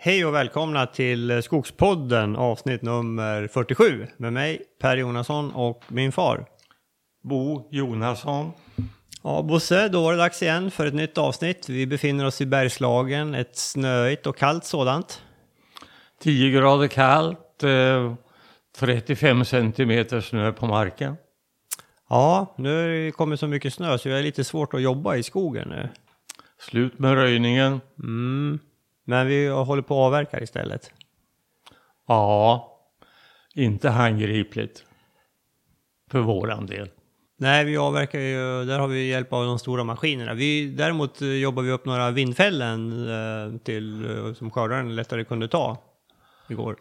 Hej och välkomna till Skogspodden avsnitt nummer 47 med mig Per Jonasson och min far. Bo Jonasson. Ja, Bosse, då var det dags igen för ett nytt avsnitt. Vi befinner oss i Bergslagen, ett snöigt och kallt sådant. 10 grader kallt, eh, 35 centimeter snö på marken. Ja, nu har det kommit så mycket snö så det är lite svårt att jobba i skogen nu. Slut med röjningen. Mm. Men vi håller på att avverka istället. Ja, inte handgripligt. För våran del. Nej, vi avverkar ju, där har vi hjälp av de stora maskinerna. Vi, däremot eh, jobbar vi upp några vindfällen eh, till, eh, som skördaren lättare kunde ta igår.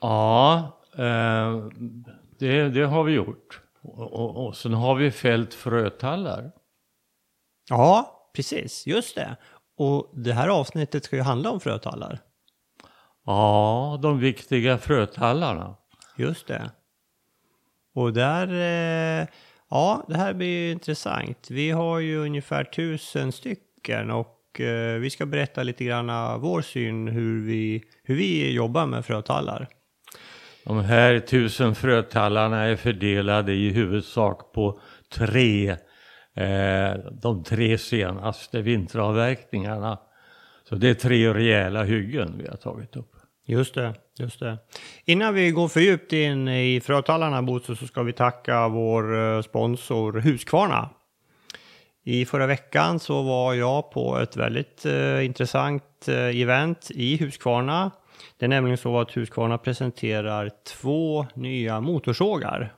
Ja, eh, det, det har vi gjort. Och, och, och sen har vi fällt frötallar. Ja, precis, just det. Och det här avsnittet ska ju handla om frötallar. Ja, de viktiga frötallarna. Just det. Och där, eh, ja, det här blir ju intressant. Vi har ju ungefär tusen stycken och eh, vi ska berätta lite grann vår syn hur vi, hur vi jobbar med frötallar. De här tusen frötallarna är fördelade i huvudsak på tre, Eh, de tre senaste vinteravverkningarna. Så det är tre rejäla hyggen vi har tagit upp. Just det, just det. Innan vi går för djupt in i frötallarna Bosse så ska vi tacka vår eh, sponsor Husqvarna. I förra veckan så var jag på ett väldigt eh, intressant eh, event i Husqvarna. Det är nämligen så att Husqvarna presenterar två nya motorsågar.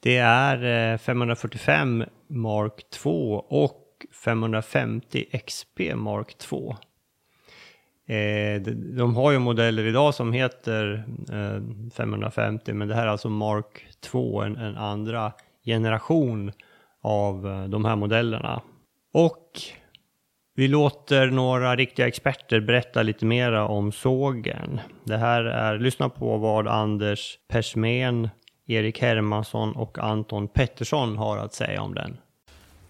Det är eh, 545 Mark 2 och 550 XP Mark 2. Eh, de, har ju modeller idag som heter eh, 550 men det här är alltså Mark 2, en, en andra generation av eh, de här modellerna. Och vi låter några riktiga experter berätta lite mera om sågen. Det här är, lyssna på vad Anders Persmen, Erik Hermansson och Anton Pettersson har att säga om den.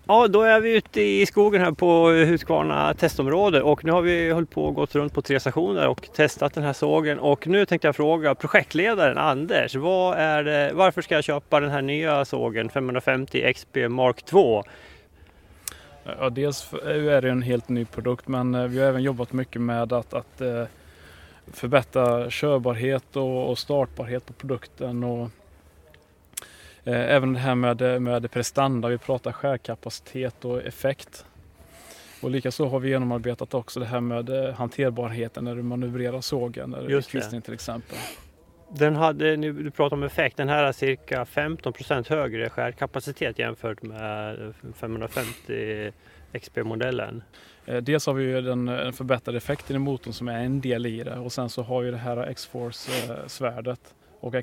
Ja, då är vi ute i skogen här på Huskvarna testområde och nu har vi hållit på och gått runt på tre stationer och testat den här sågen och nu tänkte jag fråga projektledaren Anders, vad är det, varför ska jag köpa den här nya sågen 550 XP Mark 2? Ja, dels är det en helt ny produkt men eh, vi har även jobbat mycket med att, att eh, förbättra körbarhet och startbarhet på produkten och även det här med, med prestanda, vi pratar skärkapacitet och effekt. Och likaså har vi genomarbetat också det här med eh, hanterbarheten när du manövrerar sågen eller kvistning till exempel. Den hade, du pratar om effekt, den här har cirka 15% högre skärkapacitet jämfört med 550 XP-modellen. Eh, dels har vi ju den förbättrade effekten i motorn som är en del i det och sen så har ju det här X-Force-svärdet och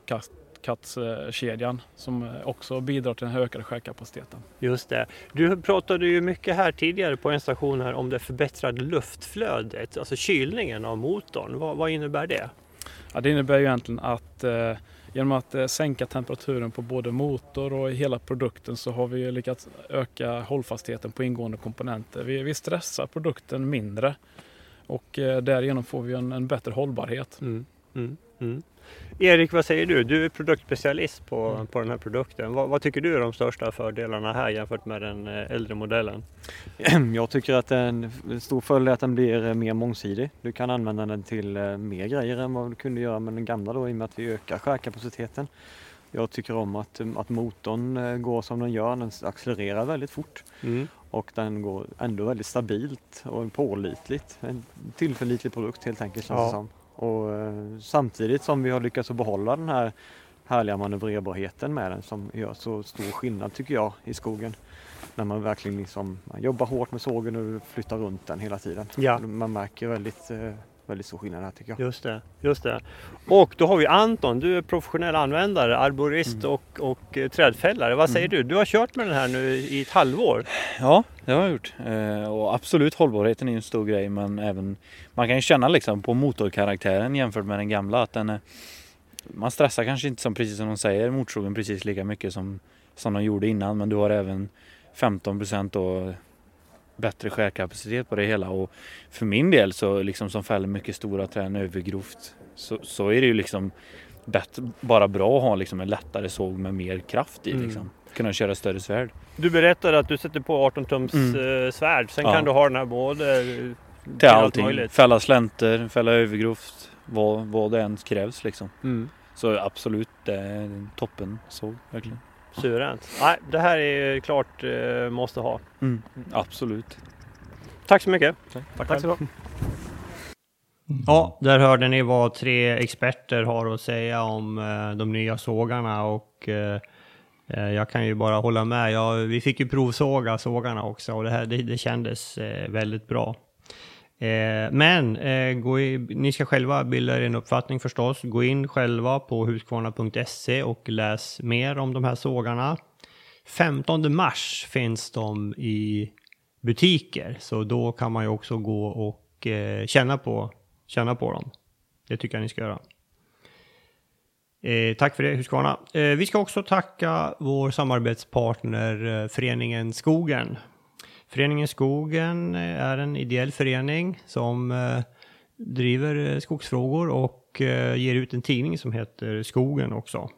Cats-kedjan som också bidrar till den ökade skärkapaciteten. Just det. Du pratade ju mycket här tidigare på en station här om det förbättrade luftflödet, alltså kylningen av motorn. Vad, vad innebär det? Ja, det innebär ju egentligen att eh, genom att eh, sänka temperaturen på både motor och hela produkten så har vi lyckats öka hållfastheten på ingående komponenter. Vi, vi stressar produkten mindre och eh, därigenom får vi en, en bättre hållbarhet. Mm, mm, mm. Erik, vad säger du? Du är produktspecialist på, mm. på den här produkten. Vad, vad, tycker du är de största fördelarna här jämfört med den eh, äldre modellen? Jag tycker att en stor fördel är att den blir eh, mer mångsidig. Du kan använda den till eh, mer grejer än vad du kunde göra med den gamla då i och med att vi ökar skärkapaciteten. Jag tycker om att, att motorn går som den gör, den accelererar väldigt fort. Mm. Och den går ändå väldigt stabilt och pålitligt. En tillförlitlig produkt helt enkelt känns ja. det som. Och eh, samtidigt som vi har lyckats behålla den här härliga manövrerbarheten med den som gör så stor skillnad tycker jag i skogen. När man verkligen liksom, man jobbar hårt med sågen och flyttar runt den hela tiden. Ja. Man märker väldigt eh, väldigt stor skillnad här tycker jag. Just det, just det. Och då har vi Anton, du är professionell användare, arborist mm. och, och eh, trädfällare. Vad säger mm. du? Du har kört med den här nu i ett halvår. Ja, det har jag gjort. Eh, och absolut hållbarheten är en stor grej men även man kan ju känna liksom på motorkaraktären jämfört med den gamla att den är, man stressar kanske inte som precis som de säger motorsågen precis lika mycket som, som de gjorde innan men du har även 15 då bättre skärkapacitet på det hela och för min del så liksom som fäller mycket stora träd övergrovt så, så är det ju liksom bättre, bara bra att ha liksom en lättare såg med mer kraft i Mm. liksom. Kunna köra större svärd. Du berättade att du sätter på 18 tums Mm. eh, svärd. Sen Ja. kan du ha den här både eh, Till allt allting. möjligt. Fälla slänter, fälla övergrovt, vad, vad det än krävs liksom. Mm. Så absolut, det är en toppen såg verkligen. Suveränt. Nej, det här är klart eh, måste ha. Mm. Absolut. Tack så mycket. Tack, Tack så du Ja, där hörde ni vad tre experter har att säga om eh, de nya sågarna och eh, eh, jag kan ju bara hålla med. Ja, vi fick ju provsåga sågarna också och det, här, det, det kändes eh, väldigt bra. Eh, men eh, gå i, ni ska själva bilda er en uppfattning förstås. Gå in själva på huskvarna.se och läs mer om de här sågarna. 15 mars finns de i butiker, så då kan man ju också gå och eh, känna, på, känna på dem. Det tycker jag ni ska göra. Eh, tack för det Husqvarna. Eh, vi ska också tacka vår samarbetspartner eh, Föreningen Skogen. Föreningen Skogen eh, är en ideell förening som eh, driver eh, skogsfrågor och ger ut en tidning som heter Skogen också.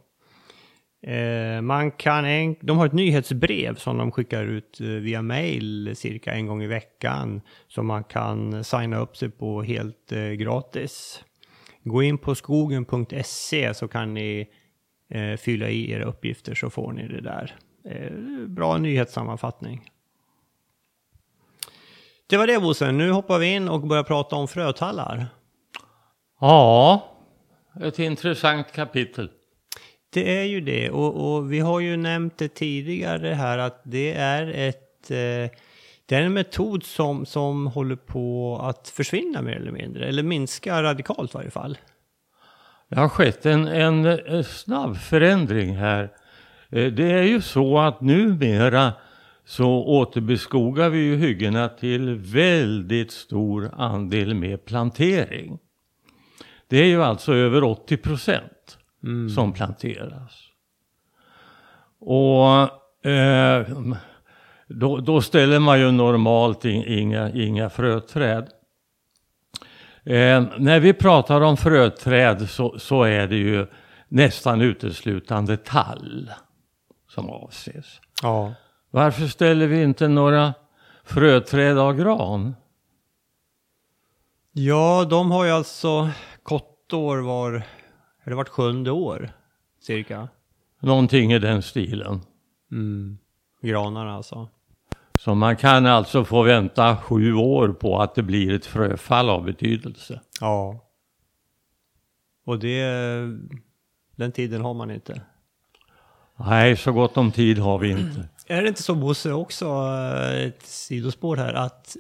Man kan en, de har ett nyhetsbrev som de skickar ut via mail cirka en gång i veckan. Som man kan signa upp sig på helt gratis. Gå in på skogen.se så kan ni fylla i era uppgifter så får ni det där. Bra nyhetssammanfattning. Det var det Bosse, nu hoppar vi in och börjar prata om frötallar. Ja, ett intressant kapitel. Det är ju det och, och vi har ju nämnt det tidigare här att det är ett eh, det är en metod som, som håller på att försvinna mer eller mindre, eller minska radikalt i varje fall. Det har skett en, en, eh, snabb förändring här. Eh, Det är ju så att numera så återbeskogar vi ju hyggena till väldigt stor andel med plantering. Det är ju alltså över 80 procent som planteras. Och eh, då, då ställer man ju normalt in, inga, inga fröträd. Eh, när vi pratar om fröträd så, så är det ju nästan uteslutande tall som avses. Ja. Varför ställer vi inte några fröträd av gran? Ja, de har ju alltså kottår var, det vart sjunde år cirka. Någonting i den stilen. Mm. Granarna alltså. Så man kan alltså få vänta sju år på att det blir ett fröfall av betydelse. Ja. Och det, den tiden har man inte. Nej, så gott om tid har vi inte. Är det inte så Bosse också, eh, ett sidospår här, att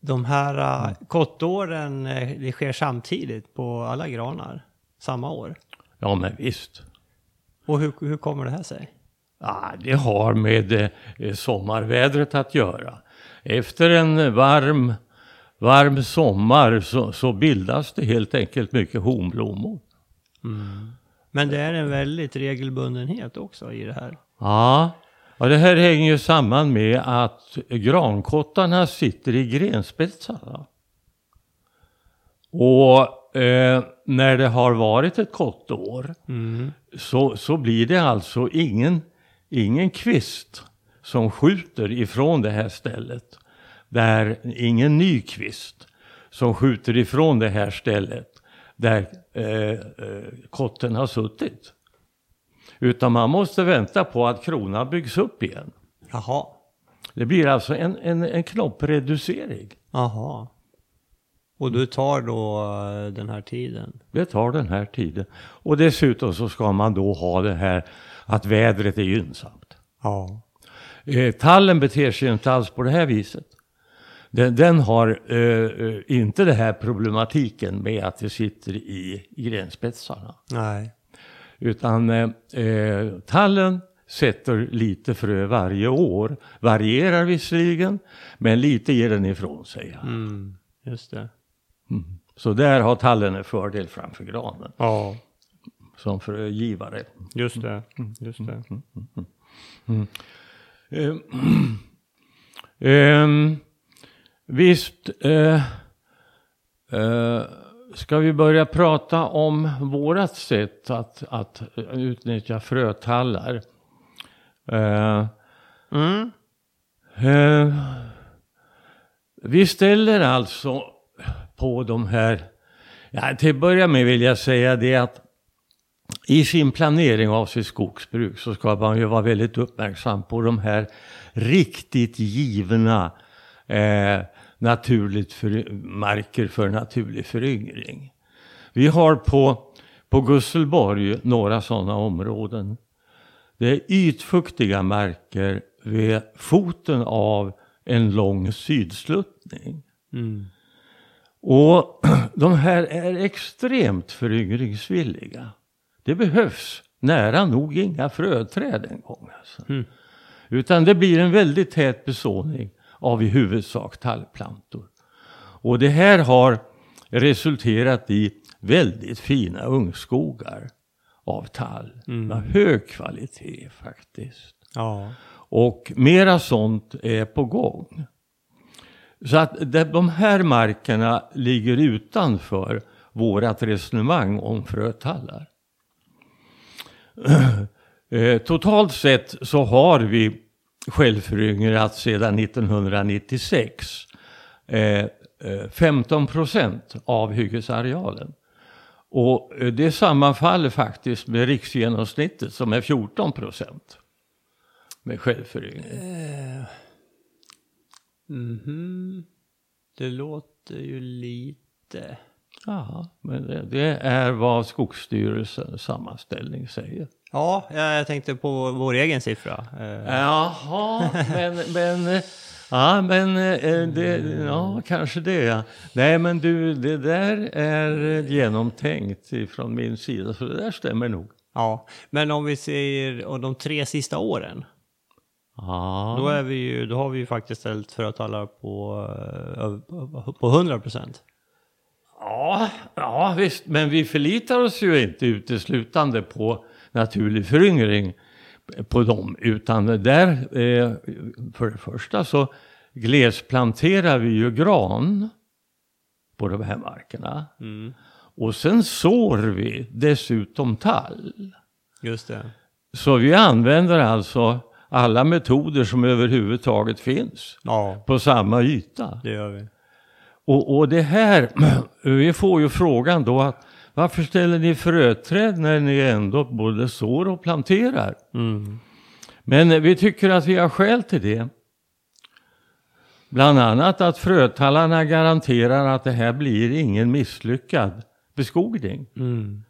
de här mm. kottåren, eh, det sker samtidigt på alla granar, samma år? Ja, men visst. Och hur, hur kommer det här sig? Ja, det har med eh, sommarvädret att göra. Efter en varm, varm sommar så, så bildas det helt enkelt mycket honblommor. Men det är en väldigt regelbundenhet också i det här. Ja, ja, det här hänger ju samman med att grankottarna sitter i grenspetsarna. Och eh, när det har varit ett kottår så, så blir det alltså ingen, ingen kvist som skjuter ifrån det här stället. Där ingen ny kvist som skjuter ifrån det här stället där eh, eh, kotten har suttit. Utan man måste vänta på att kronan byggs upp igen. Jaha. Det blir alltså en, en, en knoppreducering. Jaha. Och du tar då eh, den här tiden? Det tar den här tiden. Och dessutom så ska man då ha det här att vädret är gynnsamt. Ja. Eh, tallen beter sig inte alls på det här viset. Den, den har eh, eh, inte den här problematiken med att det sitter i, i grenspetsarna. Nej. Utan eh, eh, tallen sätter lite frö varje år. Varierar visserligen, men lite ger den ifrån sig. Mm. Just det. Så där har tallen en fördel framför granen Ja. som frögivare. Just det. Just det. Ehm, ehm, visst eh, eh, ska vi börja prata om vårat sätt att, att utnyttja frötallar. Eh, Mm. Eh, vi ställer alltså på de här, ja, till att börja med vill jag säga det att i sin planering av sitt skogsbruk så ska man ju vara väldigt uppmärksam på de här riktigt givna eh, naturligt för, marker för naturlig föryngring. Vi har på, på Gusselborg några sådana områden. Det är ytfuktiga marker vid foten av en lång sydsluttning. Mm. Och de här är extremt föryngringsvilliga. Det behövs nära nog inga fröträd en gång. Alltså. Mm. Utan det blir en väldigt tät besåning av i huvudsak tallplantor. Och det här har resulterat i väldigt fina ungskogar av tall. Med hög kvalitet faktiskt. Ja. Och mera sånt är på gång. Så att de här markerna ligger utanför vårat resonemang om frötallar. Eh, Totalt sett så har vi självföryngrat sedan 1996 eh, eh, 15 procent av hyggesarealen. Och eh, det sammanfaller faktiskt med riksgenomsnittet som är 14 procent med självföryngring. Mhm. Det låter ju lite... Ja, men det, det är vad Skogsstyrelsens sammanställning säger. Ja, jag tänkte på vår egen siffra. Eh, Jaha, men, men, ja, men eh, det, ja, kanske det. ja. Nej, men du, det där är genomtänkt från min sida, så det där stämmer nog. Ja, men om vi ser de tre sista åren. Ja, Då, är vi ju, då har vi ju faktiskt ställt frötallar på, eh, på 100 procent. ja, ja, visst, men vi förlitar oss ju inte uteslutande på naturlig föryngring på dem, utan där, eh, för det första så glesplanterar vi ju gran på de här markerna. Och sen sår vi dessutom tall. Just det. Så vi använder alltså alla metoder som överhuvudtaget finns Ja, på samma yta. det gör vi. Och, och det här, vi får ju frågan då att varför ställer ni fröträd när ni ändå både sår och planterar? Mm. Men vi tycker att vi har skäl till det. Bland annat att frötallarna garanterar att det här blir ingen misslyckad beskogning. Mm.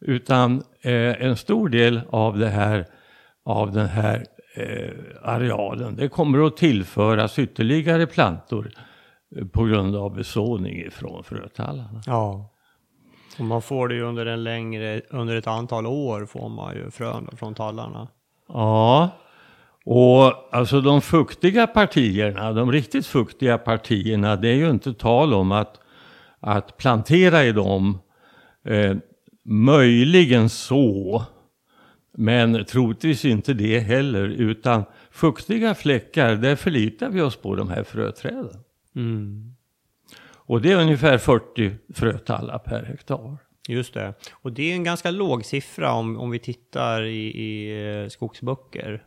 Utan eh, en stor del av, det här, av den här eh, arealen, det kommer att tillföras ytterligare plantor eh, på grund av besåning ifrån frötallarna. Ja. Och man får det ju under en längre, under ett antal år får man ju frön från tallarna. Ja, och alltså de fuktiga partierna, de riktigt fuktiga partierna, det är ju inte tal om att, att plantera i dem. Eh, möjligen så, men troligtvis inte det heller, utan fuktiga fläckar, där förlitar vi oss på de här fröträden. Mm. Och det är ungefär 40 frötallar per hektar. Just det. Och det är en ganska låg siffra om, om vi tittar i, i eh, skogsböcker.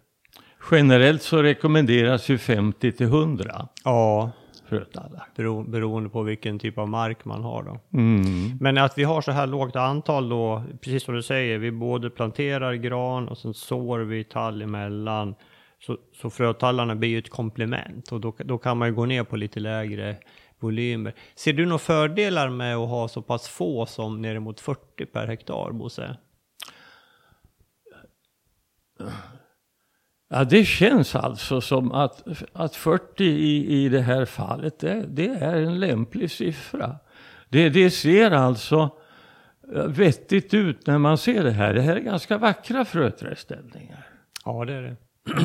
Generellt så rekommenderas ju 50 till 100 Ja, frötallar. bero, beroende på vilken typ av mark man har då. Mm. Men att vi har så här lågt antal då, precis som du säger, vi både planterar gran och sen sår vi tall emellan. Så, så frötallarna blir ju ett komplement och då, då kan man ju gå ner på lite lägre volymer. Ser du några fördelar med att ha så pass få som ner mot 40 per hektar, Bosse? Ja, det känns alltså som att, att 40 i, i det här fallet, det, det är en lämplig siffra. Det, det ser alltså vettigt ut när man ser det här. Det här är ganska vackra fröträdställningar. Ja, det är det.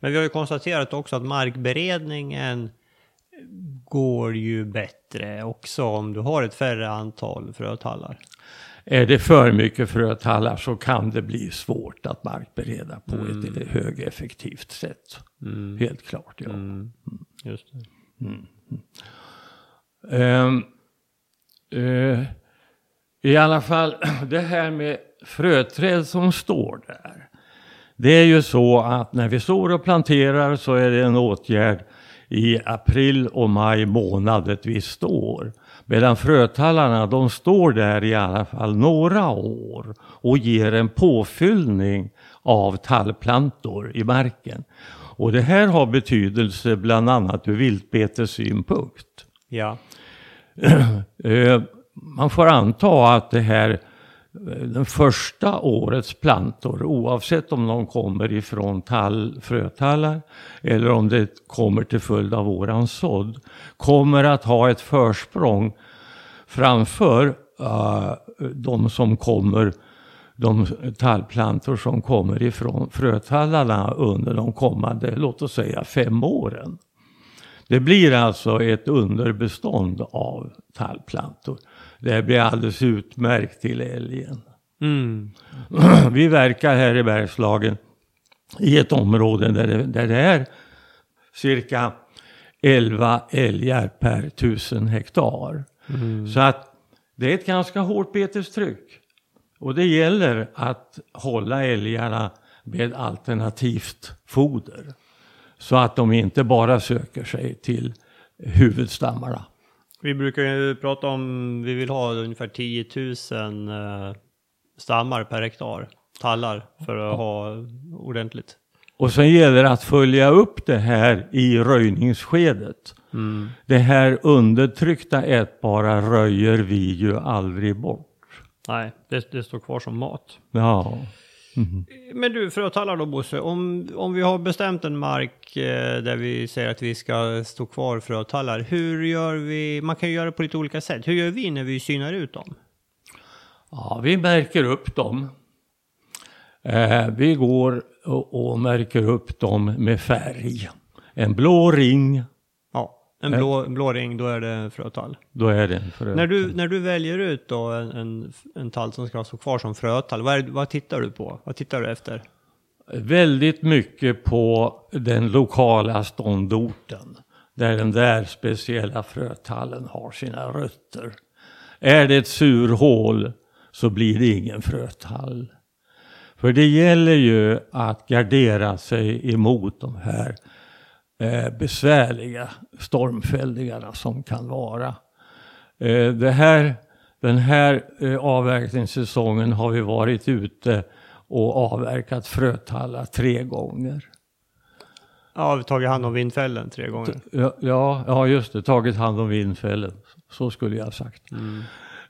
Men vi har ju konstaterat också att markberedningen går ju bättre också om du har ett färre antal frötallar. Är det för mycket frötallar så kan det bli svårt att markbereda på ett högeffektivt sätt. Helt klart, ja. Just det. Ehm, eh, I alla fall, det här med fröträd som står där. Det är ju så att när vi står och planterar så är det en åtgärd i april och maj månad ett visst år. Medan frötallarna de står där i alla fall några år och ger en påfyllning av tallplantor i marken. Och det här har betydelse bland annat ur viltbetessynpunkt. Ja. Eh, Man får anta att det här den första årets plantor, oavsett om de kommer ifrån tall, frötallar eller om det kommer till följd av våran sådd, kommer att ha ett försprång framför uh, de som kommer de tallplantor som kommer ifrån frötallarna under de kommande, låt oss säga fem åren. Det blir alltså ett underbestånd av tallplantor. Det blir alldeles utmärkt till älgen. Mm. Vi verkar här i Bergslagen i ett område där det, där det är cirka 11 älgar per tusen hektar. Så att det är ett ganska hårt betestryck. Och det gäller att hålla älgarna med alternativt foder. Så att de inte bara söker sig till huvudstammarna. Vi brukar ju prata om, vi vill ha ungefär 10 000 eh, stammar per hektar, tallar, för att ha ordentligt. Och sen gäller det att följa upp det här i röjningsskedet. Det här undertryckta ätbara röjer vi ju aldrig bort. Nej, det, det står kvar som mat. Ja. Mm-hmm. Men du, frötallar då Bosse, om, om vi har bestämt en mark eh, där vi säger att vi ska stå kvar frötallar, hur gör vi? Man kan ju göra det på lite olika sätt. Hur gör vi när vi synar ut dem? Ja, vi märker upp dem. Eh, vi går och, och märker upp dem med färg. En blå ring, en blå, en blå ring, då är det en frötall. då är det en frö. När du, när du väljer ut då en, en, en tall som ska stå kvar som frötall, vad, är, vad tittar du på? Vad tittar du efter? Väldigt mycket på den lokala ståndorten. Där den där speciella frötallen har sina rötter. Är det ett surhål så blir det ingen frötall. För det gäller ju att gardera sig emot de här eh, besvärliga stormfällningarna som kan vara. Eh, det här, den här eh, avverkningssäsongen har vi varit ute och avverkat frötallar tre gånger. Ja, vi har tagit hand om vindfällen tre gånger. Ja, ja, just det. Tagit hand om vindfällen. Så skulle jag ha sagt.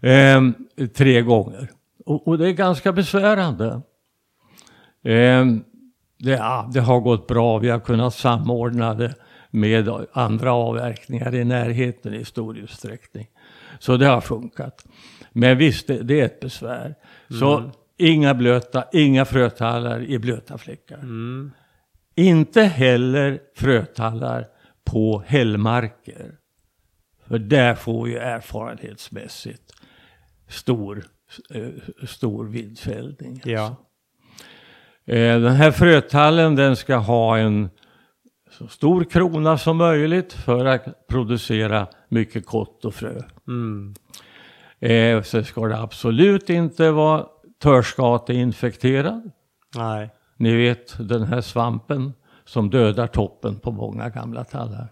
Ehm, tre gånger. Och, och det är ganska besvärande. Ehm, det, ja, det har gått bra. Vi har kunnat samordna det med andra avverkningar i närheten i stor utsträckning. Så det har funkat. Men visst, det, det är ett besvär. Så inga blöta, inga frötallar i blöta fläckar. Inte heller frötallar på hällmarker. För där får vi erfarenhetsmässigt stor, eh, stor vindfällning. Ja. Eh, Den här frötallen den ska ha en så stor krona som möjligt för att producera mycket kott och frö. Eh, så ska det absolut inte vara törskateinfekterad. Nej. Ni vet den här svampen som dödar toppen på många gamla tallar.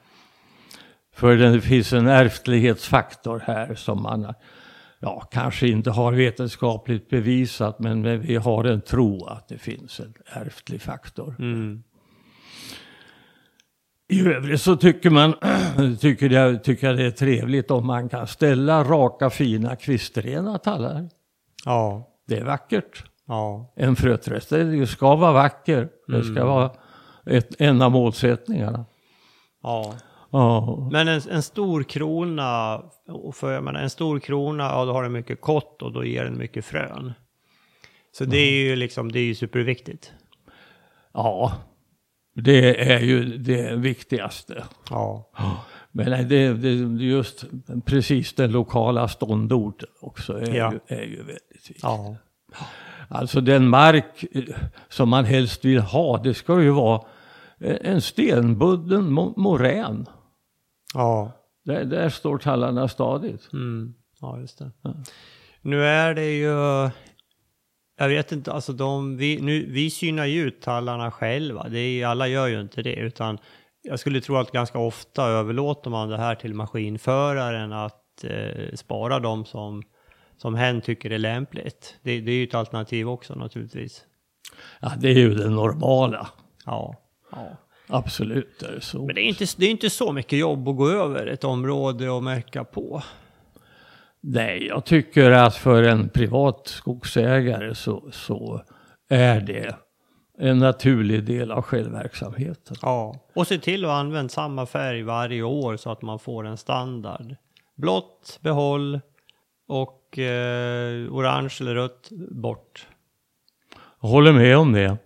För det finns en ärftlighetsfaktor här som man ja, kanske inte har vetenskapligt bevisat men vi har en tro att det finns en ärftlig faktor. I övrigt så tycker man tycker jag, tycker jag det är trevligt om man kan ställa raka fina kvistrena tallar. Ja. Det är vackert. Ja. En fröträd det ska vara vacker. Det ska vara ett, en av målsättningarna. Ja. Men en, en stor krona, för jag menar, en stor krona, ja då har den mycket kott och då ger den mycket frön. Så det är ju liksom, det är ju superviktigt. ja, det är ju det viktigaste. Ja. Men det, det, just precis den lokala ståndorten också är, Ja. ju, är ju väldigt viktigt. Ja. Alltså den mark eh, som man helst vill ha, det ska ju vara eh, en stenbunden mo- morän. Ja. Där, där står tallarna stadigt. Mm. Ja, just det. Nu är det ju... Jag vet inte, alltså de, vi, nu, vi synar ju ut tallarna själva. Det är, alla gör ju inte det, utan jag skulle tro att ganska ofta överlåter man det här till maskinföraren att eh, spara dem som, som hen tycker är lämpligt. Det, det är ju ett alternativ också naturligtvis. Ja, det är ju det normala. Ja. ja. Absolut är det så. Men det är, inte, det är inte så mycket jobb att gå över ett område och märka på. Nej, jag tycker att för en privat skogsägare så, så är det en naturlig del av självverksamheten. Ja, och se till att använda samma färg varje år så att man får en standard. Blått, behåll och eh, orange eller rött, bort. Jag håller med om det.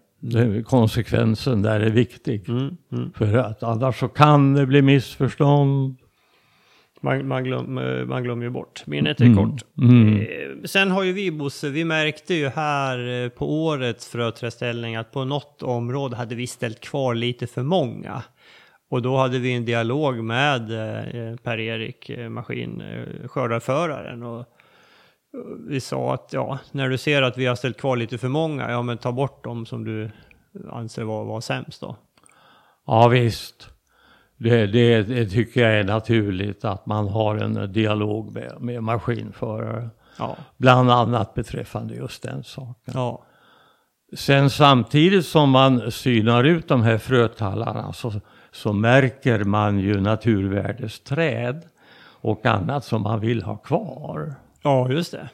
Konsekvensen där är viktig. Mm, mm. För att annars så kan det bli missförstånd. Man, man, glöm, man glömmer ju bort. Minnet är Mm, kort. mm. Eh, sen har ju vi Bosse, vi märkte ju här eh, på årets fröträställning att på något område hade vi ställt kvar lite för många. Och då hade vi en dialog med eh, Per-Erik, maskin, skördarföraren. Och vi sa att ja, när du ser att vi har ställt kvar lite för många, ja men ta bort dem som du anser var, var sämst då. Ja visst. Det, det, det tycker jag är naturligt att man har en dialog med, med maskinförare. Ja, Bland annat beträffande just den saken. ja, Sen samtidigt som man synar ut de här frötallarna så, så märker man ju naturvärdesträd och annat som man vill ha kvar. Ja just det.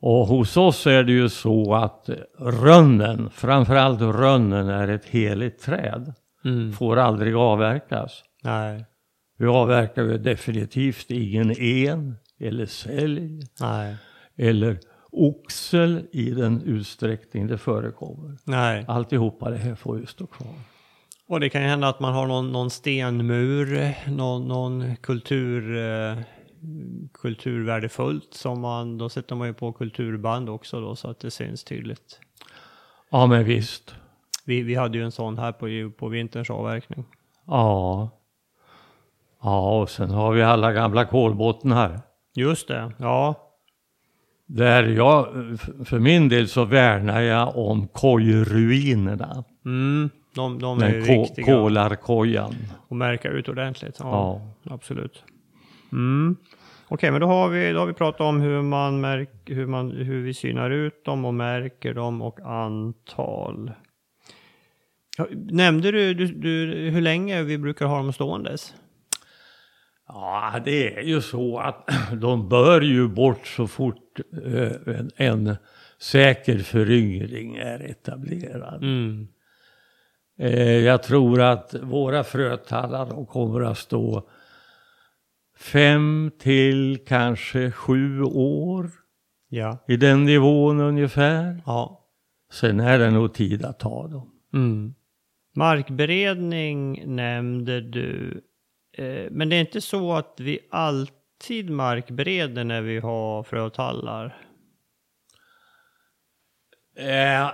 Och hos oss är det ju så att rönnen, framförallt rönnen är ett heligt träd. Mm. Får aldrig avverkas. Nej, Vi avverkar ju definitivt ingen en eller sälj nej, eller oxel i den utsträckning det förekommer. nej. Alltihopa det här får ju stå kvar. Och det kan ju hända att man har någon, någon stenmur, någon, någon kultur, eh, kulturvärdefullt som man, då sätter man ju på kulturband också då så att det syns tydligt. Ja men visst. Vi, vi hade ju en sån här på, på vinterns avverkning. Ja. Ja och sen har vi alla gamla kolbottnar. Just det, ja. Där jag, för min del så värnar jag om kojruinerna. Mm, de, de är ju Den ko- viktiga kolarkojan. att märka ut ordentligt. Ja, Ja. absolut. Mm. Okej, men då har, vi, då har vi pratat om hur, man märk, hur, man, hur vi synar ut dem och märker dem och antal. Nämnde du, du, du hur länge vi brukar ha dem ståendes? Ja, det är ju så att de bör ju bort så fort eh, en, en säker föryngring är etablerad. Mm. Eh, jag tror att våra frötallar de kommer att stå fem till kanske sju år Ja. i den nivån ungefär. ja. Sen är det nog tid att ta dem. Mm. Markberedning nämnde du. Eh, men det är inte så att vi alltid markbereder när vi har frötallar? Eh,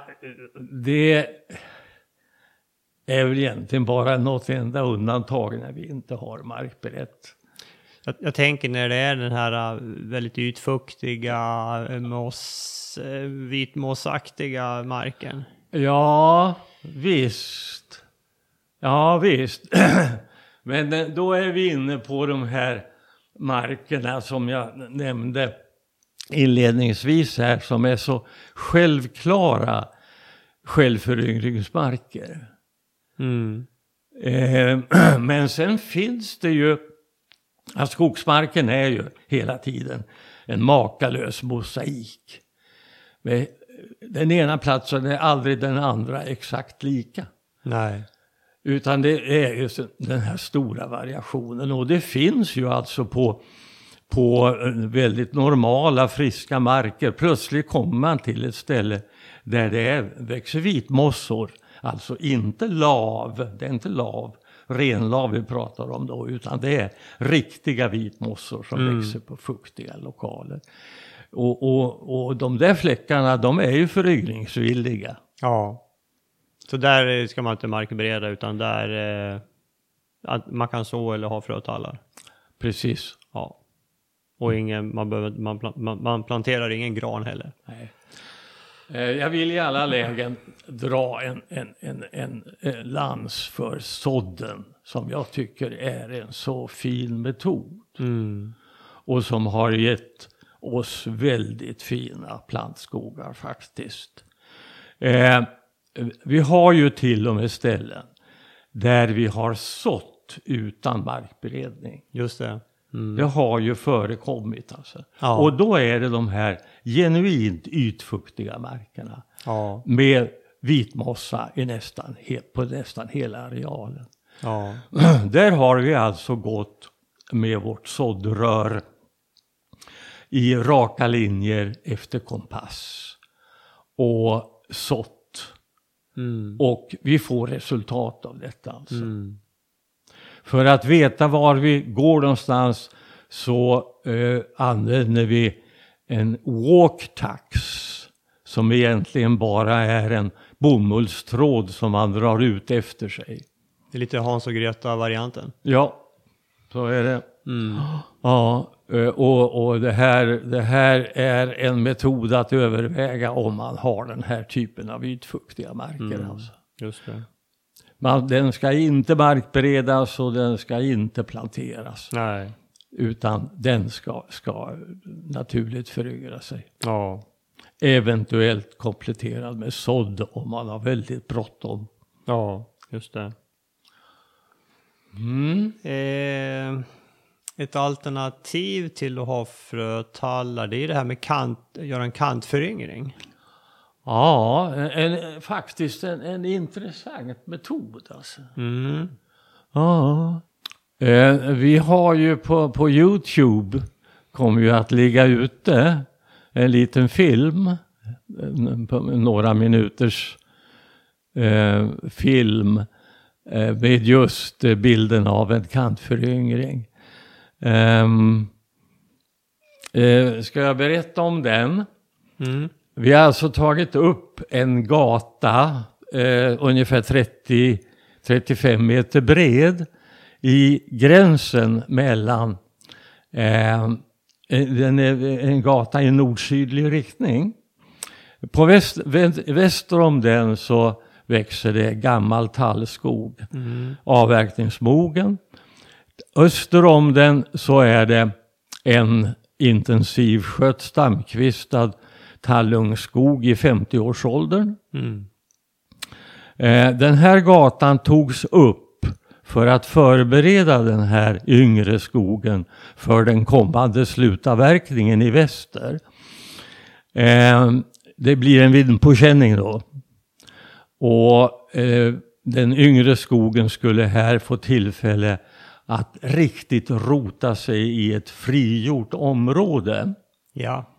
det är väl egentligen bara något enda undantag när vi inte har markberett. Jag, jag tänker när det är den här äh, väldigt ytfuktiga, äh, moss, äh, vitmossaktiga marken. Ja, visst. Ja, visst. Men då är vi inne på de här markerna som jag nämnde inledningsvis här som är så självklara självföryngringsmarker. Mm. Eh, Men sen finns det ju, att skogsmarken är ju hela tiden en makalös mosaik. Med den ena platsen är aldrig den andra exakt lika. Nej. Utan det är just den här stora variationen och det finns ju alltså på, på eh, väldigt normala friska marker. Plötsligt kommer man till ett ställe där det är, växer vitmossor. Alltså inte lav, det är inte lav, renlav vi pratar om då, utan det är riktiga vitmossor som växer på fuktiga lokaler. Och, och, och de där fläckarna, de är ju föryngringsvilliga. Ja. Så där eh, ska man inte markbereda utan där eh, att man kan så eller ha frötallar. precis. Ja. Och ingen, man, behöver, man, man planterar ingen gran heller. Nej. Eh, Jag vill i alla lägen dra en, en, en, en, en lans för sådden som jag tycker är en så fin metod. Och som har gett oss väldigt fina plantskogar faktiskt. Eh, vi har ju till och med ställen där vi har sått utan markberedning. Just det. Det har ju förekommit alltså. Ja. Och då är det de här genuint ytfuktiga markerna Ja. med vitmossa i nästan, på nästan hela arealen. Ja. Där har vi alltså gått med vårt såddrör i raka linjer efter kompass och sått. Mm. Och vi får resultat av detta alltså. Mm. För att veta var vi går någonstans så eh, använder vi en walk-tax som egentligen bara är en bomullstråd som man drar ut efter sig. Det är lite Hans och Greta-varianten. Ja, så är det. Mm. Ja, eh, och, och det, här, det här är en metod att överväga om man har den här typen av ytfuktiga marker. Alltså. Just det. Man, den ska inte markberedas och den ska inte planteras. Nej. Utan den ska, ska naturligt föryngra sig. Ja. Eventuellt kompletterad med sådd om man har väldigt bråttom. Ja, just det. Mm. Eh, ett alternativ till att ha frötallar, det är det här med kant, göra en kantföryngring. Ja, en, faktiskt en, en intressant metod alltså. Mm. Ja. Eh, vi har ju på, på Youtube kommer ju att ligga ute en liten film, på några minuters eh, film eh, med just eh, bilden av en kantföryngring. Ehm, eh, ska jag berätta om den? Mm. Vi har alltså tagit upp en gata eh, ungefär 30-35 meter bred i gränsen mellan eh, den är en gata i nord-sydlig riktning. På väst, vä- väster om den så växer det gammal tallskog, avverkningsmogen. Öster om den så är det en intensivskött stamkvistad tallungskog i 50-årsåldern. Mm. Eh, den här gatan togs upp för att förbereda den här yngre skogen för den kommande slutavverkningen i väster. Eh, det blir en vindpåkänning då. Och eh, den yngre skogen skulle här få tillfälle att riktigt rota sig i ett frigjort område. Ja.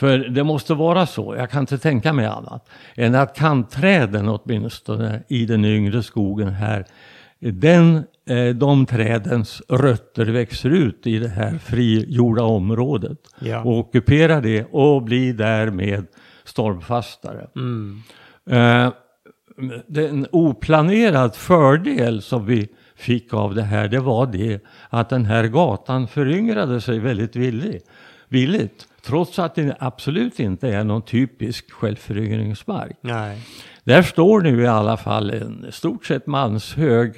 För det måste vara så, jag kan inte tänka mig annat, än att kantträden åtminstone i den yngre skogen här, den, eh, de trädens rötter växer ut i det här frigjorda området Ja. och ockuperar det och blir därmed stormfastare. Mm. Eh, den oplanerad fördel som vi fick av det här, det var det att den här gatan föryngrade sig väldigt villig, villigt. Trots att det absolut inte är någon typisk självföryngringsmark. Nej. Där står nu i alla fall en stort sett manshög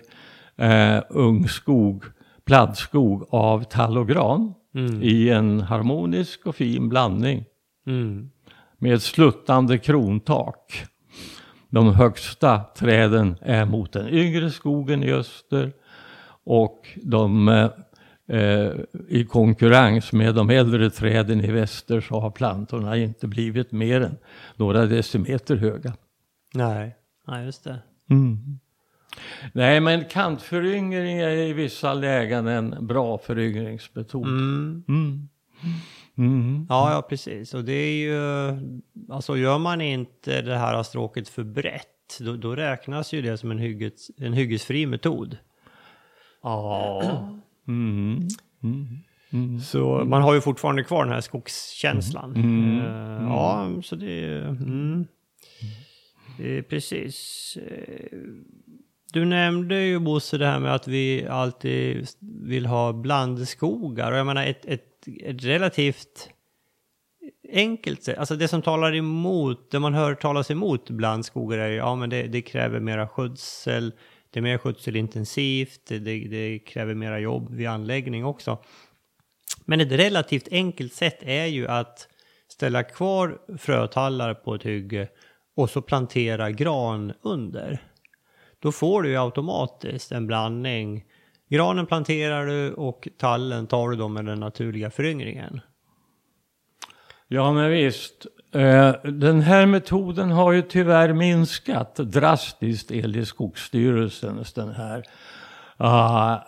eh, ungskog, pladdskog av tall och gran i en harmonisk och fin blandning Mm. med sluttande krontak. De högsta träden är mot den yngre skogen i öster och de eh, i konkurrens med de äldre träden i väster så har plantorna inte blivit mer än några decimeter höga. Nej. Nej, just det. Mm. Nej, men kantföryngring är i vissa lägen en bra föryngringsmetod. Mm. Mm. Mm. Ja, ja, precis. Och det är ju, alltså gör man inte det här stråket för brett, då, då räknas ju det som en, hygges, en hyggesfri metod. Ja. Mm. Mm. Så man har ju fortfarande kvar den här skogskänslan. Eh, Ja, så det. Mm. Är precis. Eh, Du nämnde ju Bosse det här med att vi alltid vill ha blandskogar. Och jag menar ett, ett, ett relativt enkelt sätt, alltså det som talar emot, det man hör talas emot blandskogar är ja men det, det kräver mera skötsel, det är mer skötselintensivt, det, det kräver mera jobb vid anläggning också. Men ett relativt enkelt sätt är ju att ställa kvar frötallar på ett hygge och så plantera gran under. Då får du ju automatiskt en blandning. Granen planterar du och tallen tar du då med den naturliga föryngringen. Ja, men visst. Eh, den här metoden har ju tyvärr minskat drastiskt enligt Skogsstyrelsens den här uh,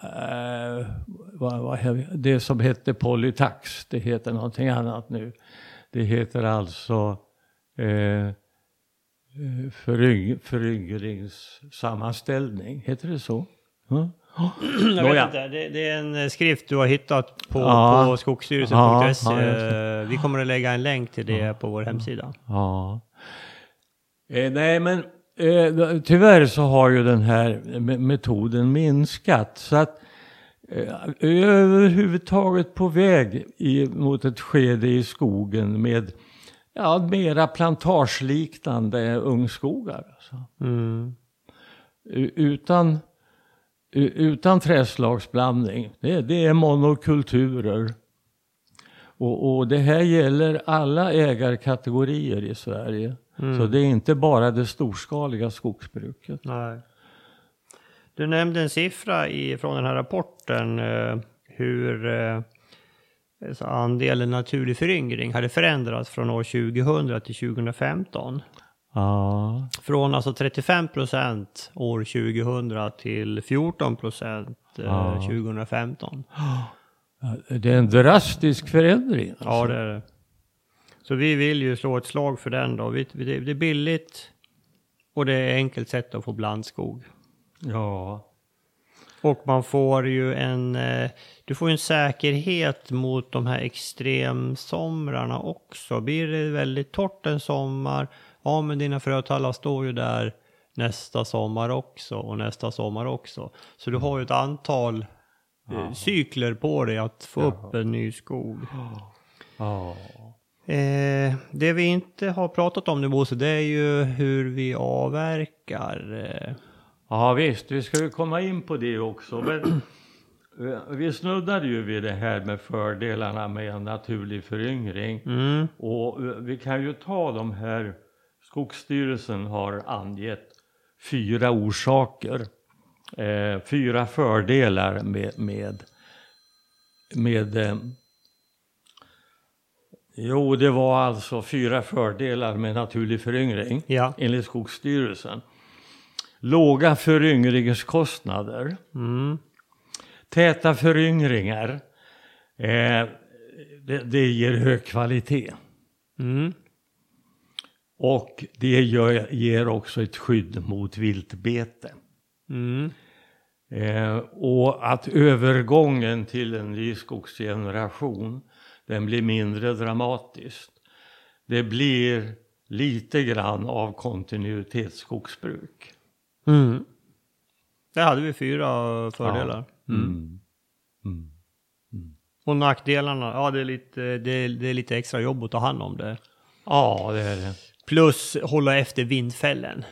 vad, vad, det som hette Polytax, det heter någonting annat nu. Det heter alltså uh, föryng, föryngringssammanställning, heter det så? Mm. Jag vet inte, det, det, är en skrift du har hittat på, ja. på skogsstyrelsen.se. Ja, Vi kommer att lägga en länk till det på vår hemsida. Ja. Eh, nej men eh, tyvärr så har ju den här metoden minskat. Så att eh, överhuvudtaget på väg i, mot ett skede i skogen med ja, mera plantageliknande ungskogar. Alltså. Mm. Utan utan träslagsblandning. Det, det är monokulturer. Och, och, det här gäller alla ägarkategorier i Sverige. Mm. Så det är inte bara det storskaliga skogsbruket. Nej. Du nämnde en siffra i, från den här rapporten eh, hur eh, andelen naturlig föryngring hade förändrats från år 2000 till 2015. Ja. Från alltså 35 procent år 2000 till 14 procent eh, ja. 2015. Det är en drastisk förändring. Alltså. Ja, det är det. Så vi vill ju slå ett slag för den då. Det är billigt och det är enkelt sätt att få blandskog. Ja. Och man får ju en, eh, du får en säkerhet mot de här extremsomrarna också. Blir det väldigt torrt en sommar ja men dina frötallar står ju där nästa sommar också och nästa sommar också. Så du har ju ett antal eh, cykler på dig att få upp en ny skog. Eh, det vi inte har pratat om nu Bosse, det är ju hur vi avverkar. Eh. Ja visst, vi ska ju komma in på det också. Men vi snuddade ju vid det här med fördelarna med en naturlig föryngring. Mm. Och eh, vi kan ju ta de här Skogsstyrelsen har angett fyra orsaker, eh, fyra fördelar med, med, med eh, Jo, det var alltså fyra fördelar med naturlig föryngring ja. enligt Skogsstyrelsen. Låga föryngringskostnader. Mm. Täta föryngringar. Eh, det, det, ger hög kvalitet. Mm. Och det gör, ger också ett skydd mot viltbete. Mm. Eh, och att övergången till en ny skogsgeneration den blir mindre dramatisk. Det blir lite grann av kontinuitetsskogsbruk. Mm. Där hade vi fyra fördelar. Ja. Mm. Mm. mm. mm. Och nackdelarna, ja det är, lite, det, är, det är lite extra jobb att ta hand om det. Ja, det är det. Plus hålla efter vindfällen.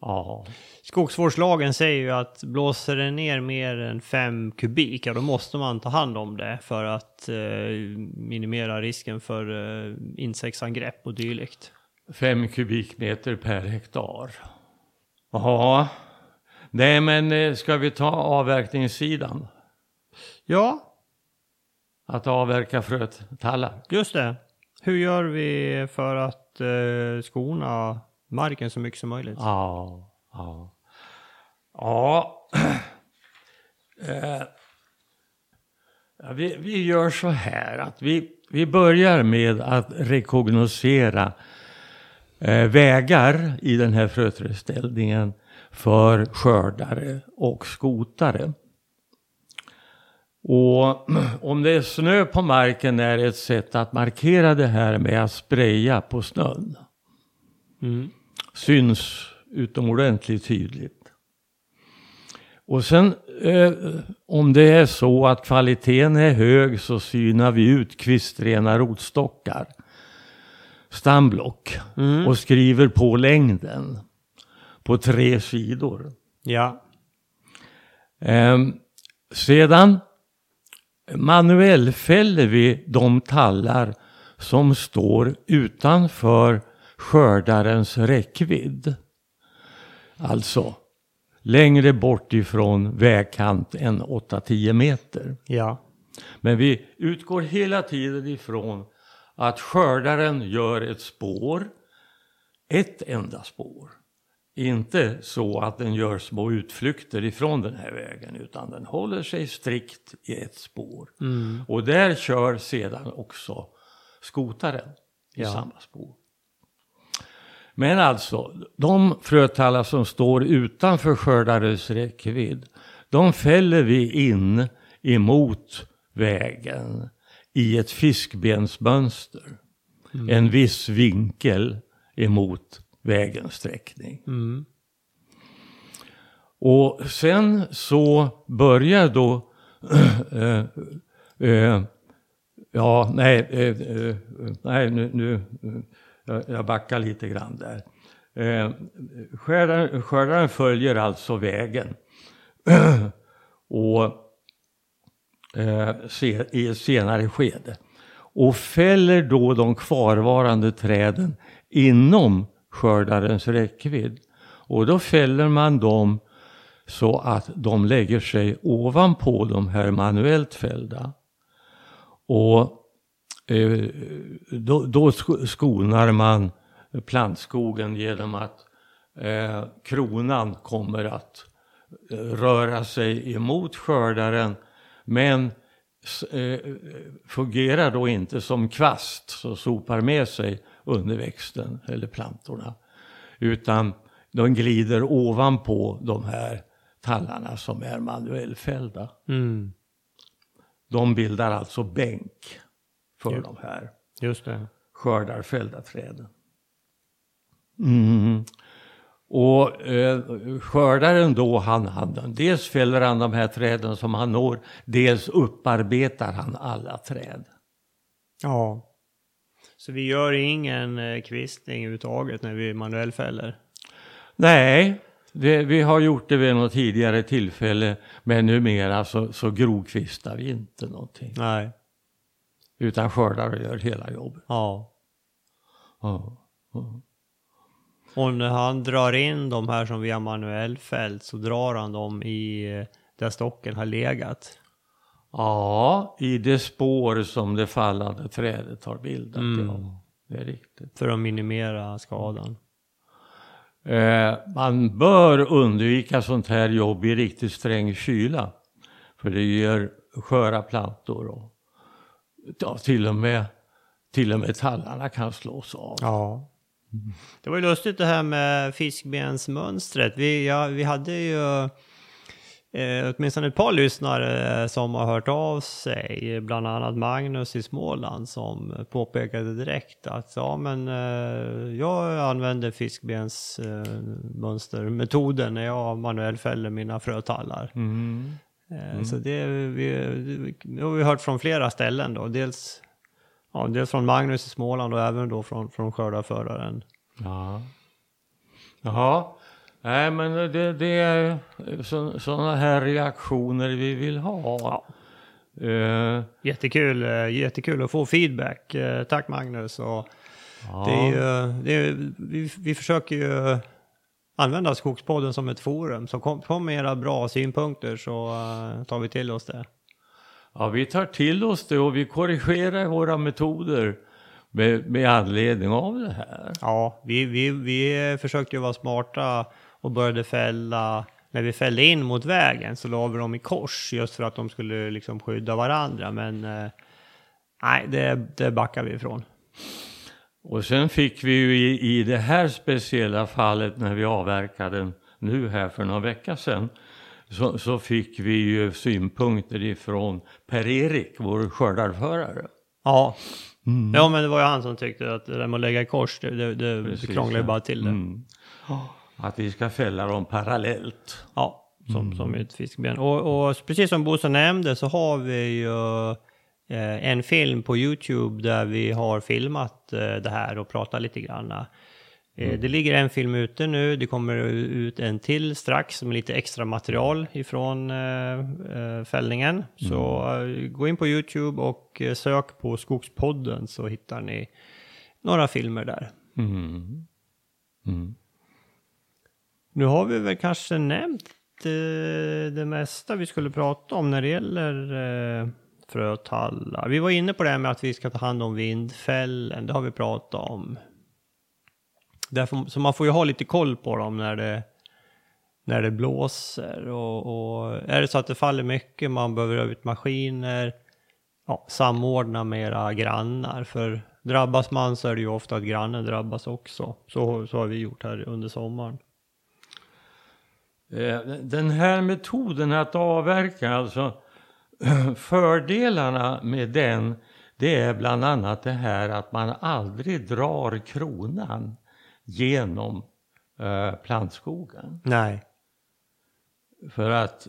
Ja. Skogsvårdslagen säger ju att blåser det ner mer än 5 kubik, ja då måste man ta hand om det för att eh, minimera risken för eh, insektsangrepp och dylikt. 5 kubikmeter per hektar. Ja, nej men eh, ska vi ta avverkningssidan? Ja. Att avverka frötallar? Just det. Hur gör vi för att eh, skona marken så mycket som möjligt? Ja, ja. Ja, eh, vi, vi gör så här att vi, vi börjar med att rekognosera eh, vägar i den här fröträdställningen för skördare och skotare. Och om det är snö på marken är ett sätt att markera det här med att spraya på snön. Mm. Syns utomordentligt tydligt. Och sen eh, om det är så att kvaliteten är hög så synar vi ut kvistrena rotstockar, stamblock Mm. och skriver på längden på tre sidor. Ja. Ehm, sedan manuellfäller vi de tallar som står utanför skördarens räckvidd. Alltså längre bort ifrån vägkant än 8-10 meter. Ja. Men vi utgår hela tiden ifrån att skördaren gör ett spår, ett enda spår. Inte så att den gör små utflykter ifrån den här vägen utan den håller sig strikt i ett spår. Mm. Och där kör sedan också skotaren i Ja. samma spår. Men alltså, de frötallar som står utanför skördares räckvidd, de fäller vi in emot vägen i ett fiskbensmönster. En viss vinkel emot vägens sträckning. Mm. Och sen så börjar då, eh, eh, ja nej, eh, nej nu, nu jag- jag backar lite grann där. Eh, skördaren, skördaren följer alltså vägen. och eh, se, i ett senare skede. Och fäller då de kvarvarande träden inom skördarens räckvidd. Och då fäller man dem så att de lägger sig ovanpå de här manuellt fällda. Och eh, då, då skonar man plantskogen genom att eh, kronan kommer att eh, röra sig emot skördaren men eh, fungerar då inte som kvast så sopar med sig underväxten eller plantorna. Utan de glider ovanpå de här tallarna som är manuellfällda. Mm. De bildar alltså bänk för Ja. de här Just det. skördarfällda träden. Mm. Och eh, skördaren då, han, han, dels fäller han de här träden som han når, dels upparbetar han alla träd. Ja. Så vi gör ingen eh, kvistning överhuvudtaget när vi manuellfäller? Nej, det, vi har gjort det vid något tidigare tillfälle, men numera så, så grovkvistar vi inte någonting. Nej. Utan skördare gör hela jobbet. Ja. Ja. ja. Och när han drar in de här som vi har manuellfällt så drar han dem i eh, där stocken har legat. Ja, i det spår som det fallande trädet har bildat. Mm. Ja, det är riktigt. För att minimera skadan. Eh, man bör undvika sånt här jobb i riktigt sträng kyla. För det ger sköra plantor och ja, till, och med, till och med tallarna kan slås av. Ja. Det var ju lustigt det här med fiskbensmönstret. Vi, ja, vi hade ju eh, åtminstone ett par lyssnare som har hört av sig. Bland annat Magnus i Småland som påpekade direkt att ja men eh, jag använder fiskbensmönstermetoden när jag manuellfäller mina frötallar. Mm. Eh, Så det, vi, det har vi hört från flera ställen då. Dels, ja, dels från Magnus i Småland och även då från, från skördarföraren. Ja. Jaha. Nej, men det, det är sådana här reaktioner vi vill ha. Eh, Jättekul, eh, jättekul att få feedback. Eh, Tack Magnus. Och ja. det är det är, vi, vi försöker ju använda Skogspodden som ett forum. Så kom, kom med era bra synpunkter så tar vi till oss det. Ja, vi tar till oss det och vi korrigerar våra metoder med, med anledning av det här. Ja, vi, vi, vi försökte ju vara smarta och började fälla, när vi fällde in mot vägen så la vi dem i kors just för att de skulle liksom skydda varandra. Men eh, nej, det, det backar vi ifrån. Och sen fick vi ju i, i det här speciella fallet när vi avverkade nu här för några veckor sedan så, så fick vi ju synpunkter ifrån Per-Erik, vår skördarförare. Ja. ja, men det var ju han som tyckte att det där med att lägga i kors, det, det, det krånglar ju bara till det. Mm. Att vi ska fälla dem parallellt. Ja, som, som ett fiskben. Och, och precis som Bosse nämnde så har vi ju eh, en film på YouTube där vi har filmat eh, det här och pratat lite grann. Eh, Det ligger en film ute nu, det kommer ut en till strax med lite extra material ifrån eh, fällningen. Så eh, gå in på YouTube och sök på Skogspodden så hittar ni några filmer där. Mm. Nu har vi väl kanske nämnt eh, det mesta vi skulle prata om när det gäller eh, frötallar. Vi var inne på det här med att vi ska ta hand om vindfällen, det har vi pratat om. Därför, så man får ju ha lite koll på dem när det, när det blåser. Och, och är det så att det faller mycket, man behöver ut maskiner, ja, samordna med era grannar. För drabbas man så är det ju ofta att grannen drabbas också. Så, så har vi gjort här under sommaren. Eh, Den här metoden att avverka, alltså fördelarna med den, det är bland annat det här att man aldrig drar kronan genom eh, plantskogen. Nej. För att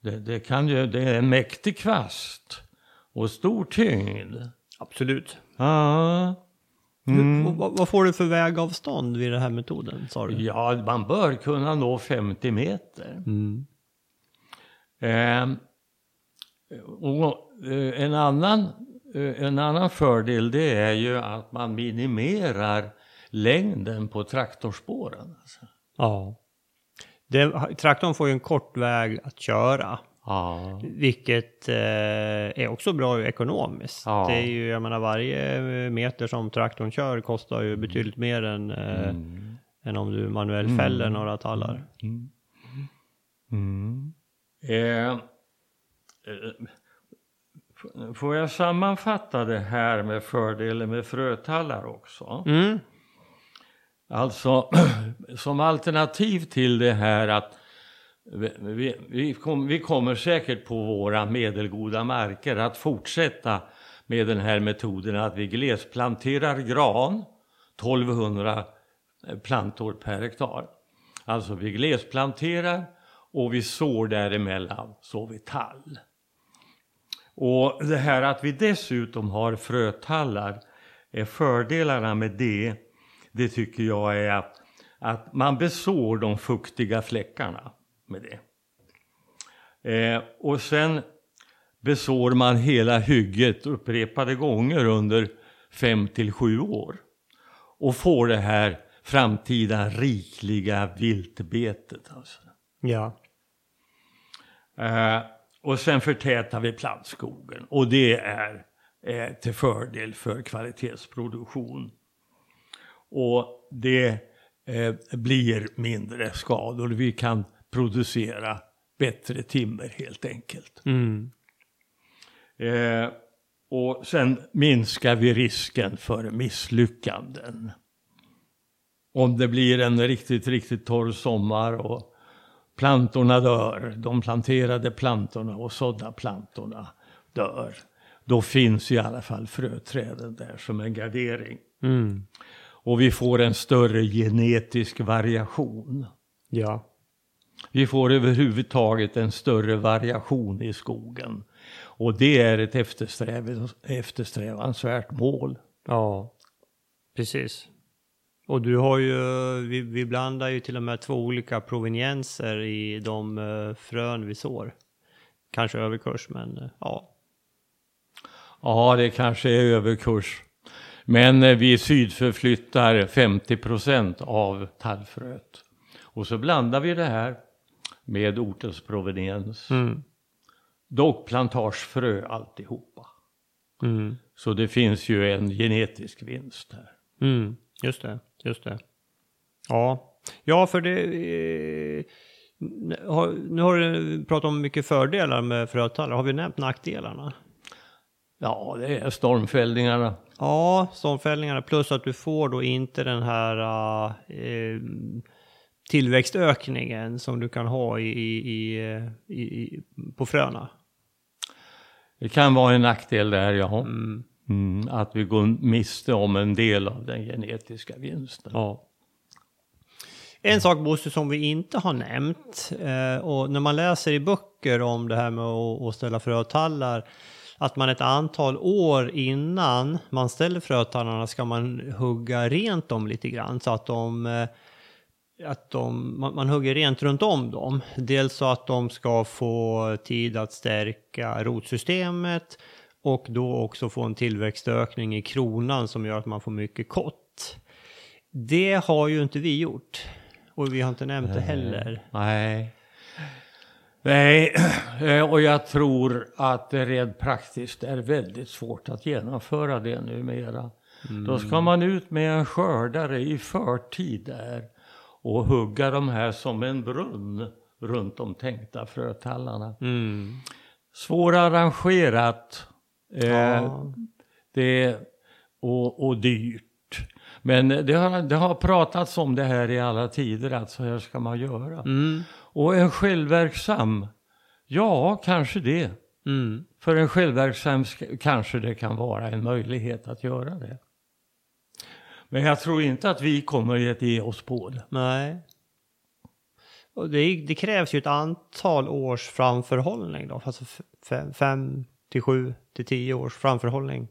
det, det, kan ju, det är en mäktig kvast och stor tyngd. Absolut. Ja. Mm. Vad, vad får du för vägavstånd vid den här metoden, sa du? Ja, man bör kunna nå 50 meter. Mm. Eh, och eh, en, annan, eh, en annan fördel det är ju att man minimerar längden på traktorspåren. Alltså. Ja. Det, traktorn får ju en kort väg att köra. Ja. Vilket eh, är också bra ekonomiskt. Ja. Det är ju, jag menar varje meter som traktorn kör kostar ju betydligt mer än, eh, Mm. än om du manuellt fäller några tallar. Mm. Eh, eh, f- får jag sammanfatta det här med fördelen med frötallar också? Mm. Alltså, som alternativ till det här att vi, vi, kom, vi kommer säkert på våra medelgoda marker att fortsätta med den här metoden att vi glesplanterar gran, 1200 eh, plantor per hektar. Alltså vi glesplanterar och vi sår däremellan sår vi tall. Och det här att vi dessutom har frötallar, är fördelarna med det, det tycker jag är att, att man besår de fuktiga fläckarna med det. Eh, och sen besår man hela hygget upprepade gånger under fem till sju år. Och får det här framtida rikliga viltbetet. Alltså. Ja. Eh, och sen förtätar vi plantskogen och det är eh, till fördel för kvalitetsproduktion. Och det eh, blir mindre skador. Vi kan producera bättre timmer helt enkelt. Mm. Eh, och sen minskar vi risken för misslyckanden. Om det blir en riktigt, riktigt torr sommar och plantorna dör, de planterade plantorna och sådda plantorna dör, då finns i alla fall fröträden där som en gardering. Mm. Och vi får en större genetisk variation. Ja. Vi får överhuvudtaget en större variation i skogen. Och det är ett eftersträv- eftersträvansvärt mål. Ja. Precis. Och du har ju, vi, vi blandar ju till och med två olika provenienser i de uh, frön vi sår. Kanske överkurs, men uh, ja. Ja, det kanske är överkurs. Men eh, vi sydförflyttar 50 procent av tallfröet. Och så blandar vi det här med ortens proveniens. Mm. Dock plantagefrö alltihopa. Mm. Så det finns ju en genetisk vinst här. Mm. Just det, just det. Ja, ja för det... Eh, nu har du pratat om mycket fördelar med frötallar. Har vi nämnt nackdelarna? Ja, det är stormfällningarna. Ja, stormfällningarna plus att du får då inte den här eh, tillväxtökningen som du kan ha i, i, i, på fröna. Det kan vara en nackdel där, ja. Mm. Mm, att vi går miste om en del av den genetiska vinsten. Ja. En sak Bosse som vi inte har nämnt eh, och när man läser i böcker om det här med att, att ställa frötallar att man ett antal år innan man ställer frötallarna ska man hugga rent dem lite grann så att de eh, att de, man, man hugger rent runt om dem. Dels så att de ska få tid att stärka rotsystemet och då också få en tillväxtökning i kronan som gör att man får mycket kott. Det har ju inte vi gjort. Och vi har inte nämnt det heller. Nej. Nej, eh, och jag tror att det rent praktiskt är väldigt svårt att genomföra det numera. Då ska man ut med en skördare i förtid där och hugga de här som en brunn runt de tänkta frötallarna. Mm. Svårarrangerat eh, Ja. det, och, och dyrt. Men det har, det har pratats om det här i alla tider, att så här ska man göra. Mm. Och en självverksam, ja kanske det. Mm. För en självverksam sk- kanske det kan vara en möjlighet att göra det. Men jag tror inte att vi kommer att ge oss på det. Nej. Och det, det krävs ju ett antal års framförhållning då. Alltså fem, fem till sju till tio års framförhållning.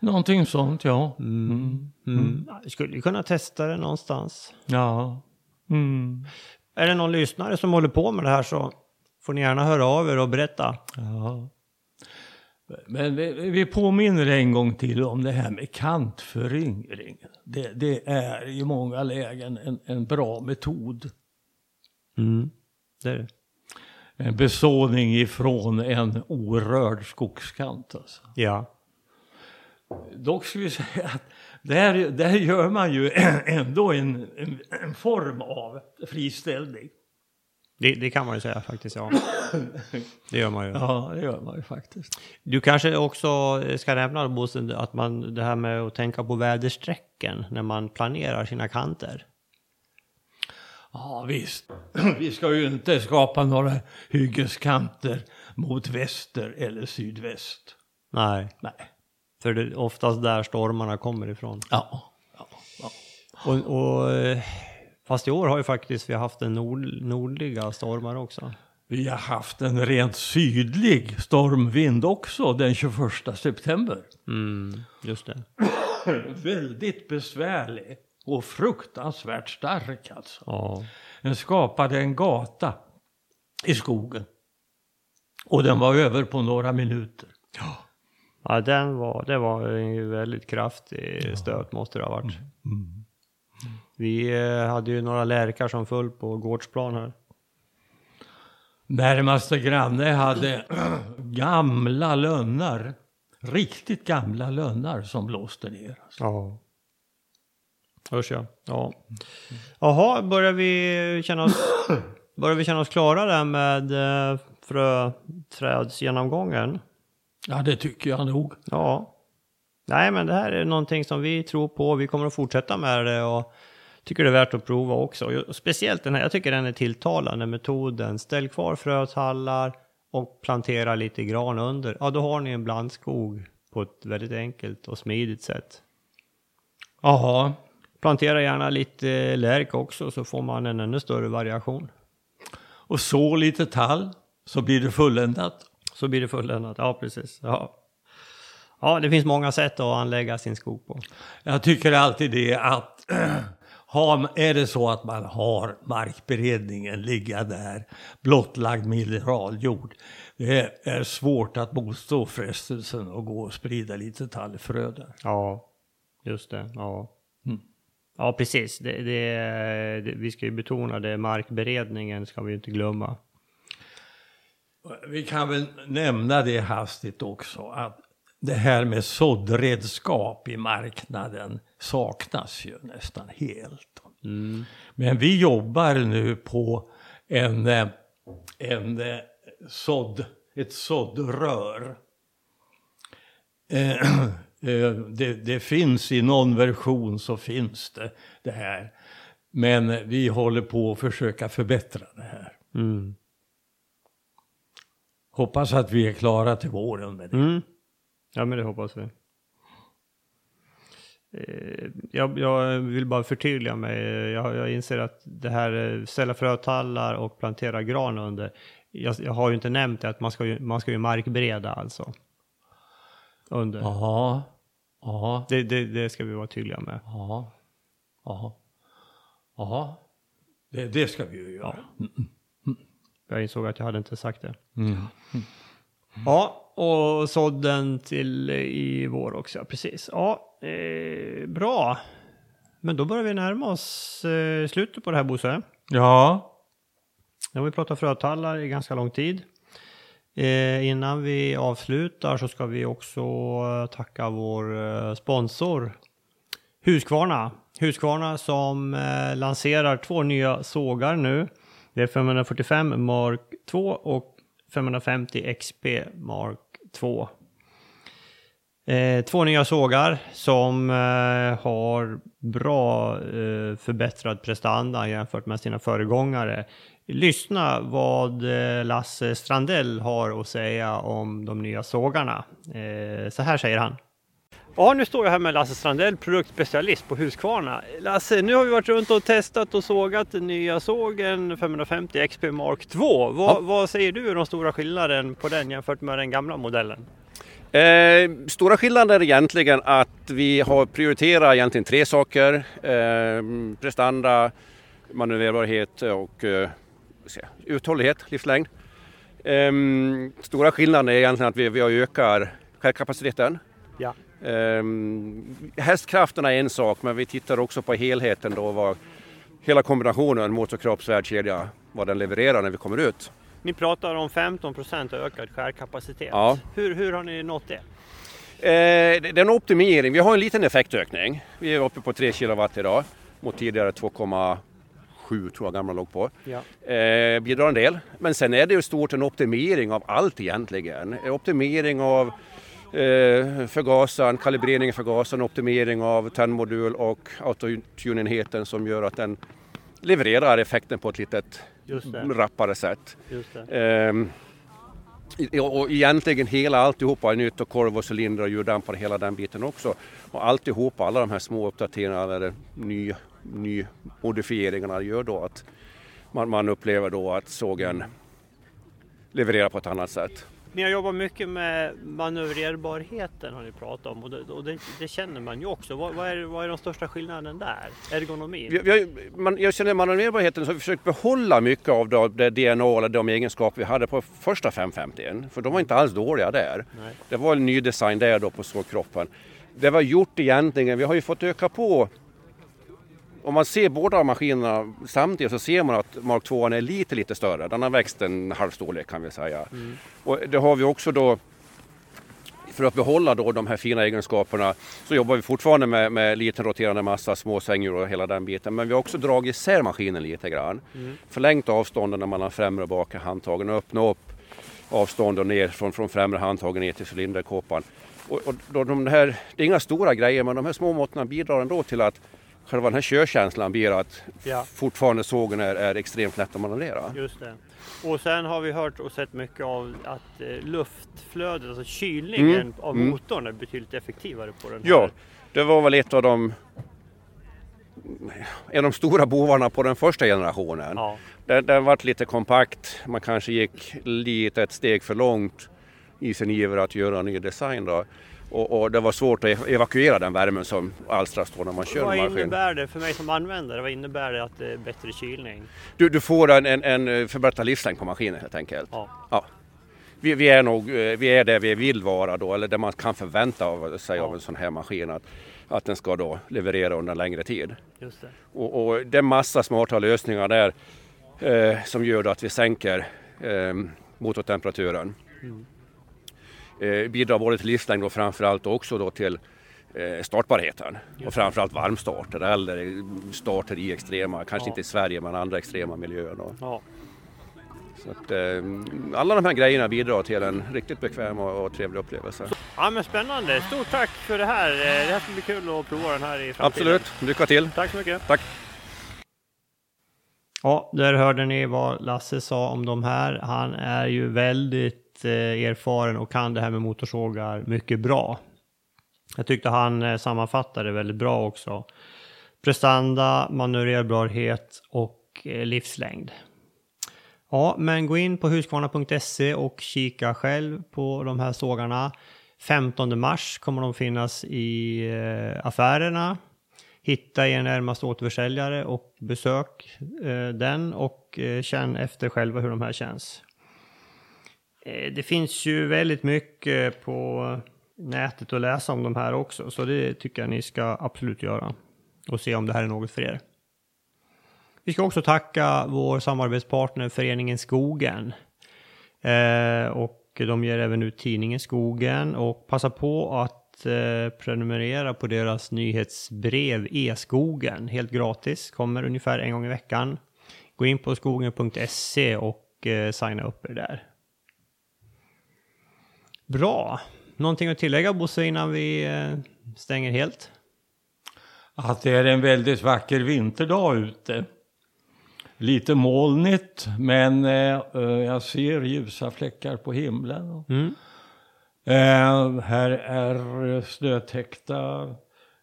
Någonting sånt, ja. Mm. Mm. Jag skulle ju kunna testa det någonstans. Ja. Mm. Är det någon lyssnare som håller på med det här så får ni gärna höra av er och berätta. Ja. Men vi, påminner en gång till om det här med kantföryngring. Det, det är i många lägen en, en bra metod. Mm. Det är det. En besåning ifrån en orörd skogskant. Alltså. Ja. Dock ska vi säga att där, där gör man ju ändå en, en, en form av friställning. Det, det kan man ju säga faktiskt, ja. Det gör man ju. Ja, det gör man ju faktiskt. Du kanske också ska nämna Bosse, att man, det här med att tänka på väderstrecken när man planerar sina kanter. Ja, visst. Vi ska ju inte skapa några hyggeskanter mot väster eller sydväst. Nej, Nej. för det är oftast där stormarna kommer ifrån. Ja. ja, ja. Och, och, eh, fast i år har ju faktiskt vi haft en nord, nordliga stormar också. Vi har haft en rent sydlig stormvind också den 21 september. Mm, just det. Väldigt besvärlig och fruktansvärt stark alltså. Ja. Den skapade en gata i skogen. Och den var över på några minuter. Ja, den var, det var en väldigt kraftig stöt måste det ha varit. Vi eh, hade ju några lärkar som föll på gårdsplan här. Närmaste granne hade gamla lönnar. Riktigt gamla lönnar som blåste ner. Alltså. Ja. Usch ja. ja. Jaha, börjar vi känna oss, börjar vi känna oss klara där med eh, fröträdsgenomgången? Ja, det tycker jag nog. Ja. Nej, men det här är någonting som vi tror på. Vi kommer att fortsätta med det och tycker det är värt att prova också. Och Speciellt den här, jag tycker den är tilltalande metoden. Ställ kvar frötallar och plantera lite gran under. Ja, då har ni en blandskog på ett väldigt enkelt och smidigt sätt. Jaha. Plantera gärna lite lärk också så får man en ännu större variation. Och så lite tall så blir det fulländat. Så blir det fulländat. Ja, precis. Ja. ja, det finns många sätt att anlägga sin skog på. Jag tycker alltid det att har, är det så att man har markberedningen ligga där, blottlagd mineraljord, det är svårt att motstå frestelsen och gå och sprida lite tallfrö där. Ja, just det. Ja, Mm. ja precis. Det, det, det, vi ska ju betona det. Markberedningen ska vi inte glömma. Vi kan väl nämna det hastigt också att det här med såddredskap i marknaden saknas ju nästan helt. Mm. Men vi jobbar nu på en, eh, en eh, sådd, ett såddrör. Eh, eh, det, det finns i någon version så finns det det här. Men vi håller på att försöka förbättra det här. Mm. Hoppas att vi är klara till våren med det. Mm. Ja, men det hoppas vi. Eh, jag, jag vill bara förtydliga mig. Jag, jag inser att det här eh, ställa frötallar och plantera gran under. Jag, jag har ju inte nämnt det att man ska ju, man ska ju markbereda alltså. Under. Ja. Ja. Det, det, det ska vi vara tydliga med. Ja. Ja. Ja. Det, det ska vi ju göra. Jag insåg att jag hade inte sagt det. Mm. Ja, och sådden till i vår också, precis. Ja, eh, bra. Men då börjar vi närma oss eh, slutet på det här Bosse. Ja. Nu har vi pratat frötallar i ganska lång tid. Eh, innan vi avslutar så ska vi också eh, tacka vår eh, sponsor Husqvarna. Husqvarna som eh, lanserar två nya sågar nu. Det är 545 Mark 2 och 550 XP Mark två. Eh, två nya sågar som eh, har bra eh, förbättrad prestanda jämfört med sina föregångare. Lyssna vad eh, Lasse Strandell har att säga om de nya sågarna. Eh, så här säger han. Ja, nu står jag här med Lasse Strandell, produktspecialist på Husqvarna. Lasse, nu har vi varit runt och testat och sågat den nya sågen 550 XP Mark 2. Vad, vad säger du är de stora skillnaden på den jämfört med den gamla modellen? Eh, stora skillnaden är egentligen att vi har prioriterat egentligen tre saker. Eh, prestanda, manövrerbarhet och eh, uthållighet, livslängd. Eh, stora skillnaden är egentligen att vi, vi har ökar självkapaciteten. Ja. Eh, hästkrafterna är en sak men vi tittar också på helheten då vad hela kombinationen motorkropp, svärdkedja, vad den levererar när vi kommer ut. Ni pratar om 15 procent ökad skärkapacitet. Ja. Hur, hur har ni nått det? Eh, det är en optimering. Vi har en liten effektökning. Vi är uppe på 3 kilowatt idag mot tidigare 2,7 tror jag gamla låg på. Ja. Eh, bidrar en del. Men sen är det ju stort en optimering av allt egentligen. En Optimering av förgasaren, kalibrering av förgasaren, optimering av tändmodul och autotunenheten som gör att den levererar effekten på ett det. rappare sätt. Ehm, och egentligen hela alltihopa är nytt och korv och cylindrar och ljuddämpare, hela den biten också. Och alltihopa, alla de här små uppdateringarna eller ny, ny modifieringarna gör då att man, man upplever då att sågen levererar på ett annat sätt. Ni har jobbat mycket med manövrerbarheten har ni pratat om och det, och det, det känner man ju också. Vad, vad, är, vad är de största skillnaden där? Ergonomin? Vi har, man, jag känner manövrerbarheten så har vi försökt behålla mycket av det, det DNA eller de egenskaper vi hade på första 550 för de var inte alls dåliga där. Nej. Det var en ny design där då på sågkroppen. Det var gjort egentligen, vi har ju fått öka på om man ser båda maskinerna samtidigt så ser man att Mark 2 är lite, lite större. Den har växt en halv storlek kan vi säga. Och det har vi också då för att behålla då de här fina egenskaperna så jobbar vi fortfarande med, med liten roterande massa, små svänghjul och hela den biten. Men vi har också dragit isär maskinen lite grann. Förlängt avstånden mellan främre och bakre handtagen och öppnat upp avstånden ner från, från främre handtagen ner till cylinderkåpan. Och, och då de här, det är inga stora grejer men de här små måtten bidrar ändå till att själva den här körkänslan blir att Ja. fortfarande sågen är, är extremt lätt att manövrera. Just det. Och sen har vi hört och sett mycket av att eh, luftflödet, alltså kylningen Mm, av mm. motorn är betydligt effektivare på den här. Ja, det var väl ett av de en av de stora bovarna på den första generationen. Ja. Den, den vart lite kompakt, man kanske gick lite ett steg för långt i sin iver att göra en ny design. Då. Och, och det var svårt att ev- evakuera den värmen som alstras då när man kör Vad maskin. innebär det för mig som användare? Vad innebär det att det är bättre kylning? Du, du får en, en, en förbättrad livslängd på maskinen helt enkelt. Ja. Ja. Vi, vi, är nog, eh, vi är där vi vill vara då, eller det man kan förvänta av, sig av Ja. en sån här maskin. Att, att den ska då leverera under en längre tid. Just det. Och, och det är massa smarta lösningar där eh, som gör att vi sänker eh, motortemperaturen. Eh, bidrar både till livslängd och framförallt också då till eh, startbarheten. Och framförallt varmstarter eller starter i extrema, kanske Ja. inte i Sverige men andra extrema miljöer. Då. Ja. Så att, eh, alla de här grejerna bidrar till en riktigt bekväm och, och trevlig upplevelse. ja, men spännande. Stort tack för det här. Eh, Det här ska bli kul att prova den här i framtiden. Absolut, lycka till! Tack så mycket. Tack! Ja, där hörde ni vad Lasse sa om de här. Han är ju väldigt Eh, erfaren och kan det här med motorsågar mycket bra. Jag tyckte han eh, sammanfattade väldigt bra också. Prestanda, manövrerbarhet och eh, livslängd. Ja, men gå in på Husqvarna.se och kika själv på de här sågarna. 15 mars kommer de finnas i affärerna. Hitta er närmaste återförsäljare och besök den och känn efter själva hur de här känns. Eh, det finns ju väldigt mycket på nätet att läsa om de här också, så det tycker jag ni ska absolut göra och se om det här är något för er. Vi ska också tacka vår samarbetspartner Föreningen Skogen. Eh, och de ger även ut tidningen Skogen och passa på att eh, prenumerera på deras nyhetsbrev E-skogen helt gratis. Kommer ungefär en gång i veckan. Gå in på skogen.se och eh, signa upp er där. Bra. Någonting att tillägga Bosse innan vi eh, stänger helt? Att det är en väldigt vacker vinterdag ute. Lite molnigt, men eh, eh, jag ser ljusa fläckar på himlen. Mm. Eh, här är snötäckta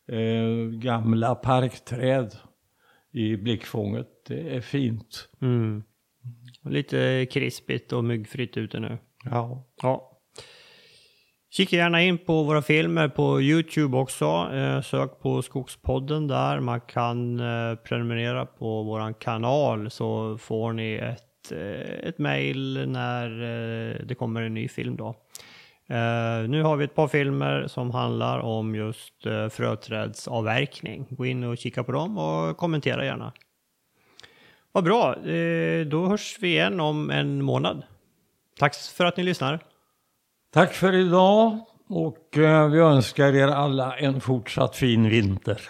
eh, gamla parkträd i blickfånget. Det är fint. Mm. Lite krispigt och myggfritt ute nu. Ja. Ja. Kika gärna in på våra filmer på Youtube också. Eh, sök på Skogspodden där. Man kan eh, prenumerera på våran kanal så får ni ett, eh, ett mail när det kommer en ny film då. Nu har vi ett par filmer som handlar om just fröträdsavverkning. Gå in och kika på dem och kommentera gärna. Vad bra, då hörs vi igen om en månad. Tack för att ni lyssnar. Tack för idag och eh, vi önskar er alla en fortsatt fin vinter.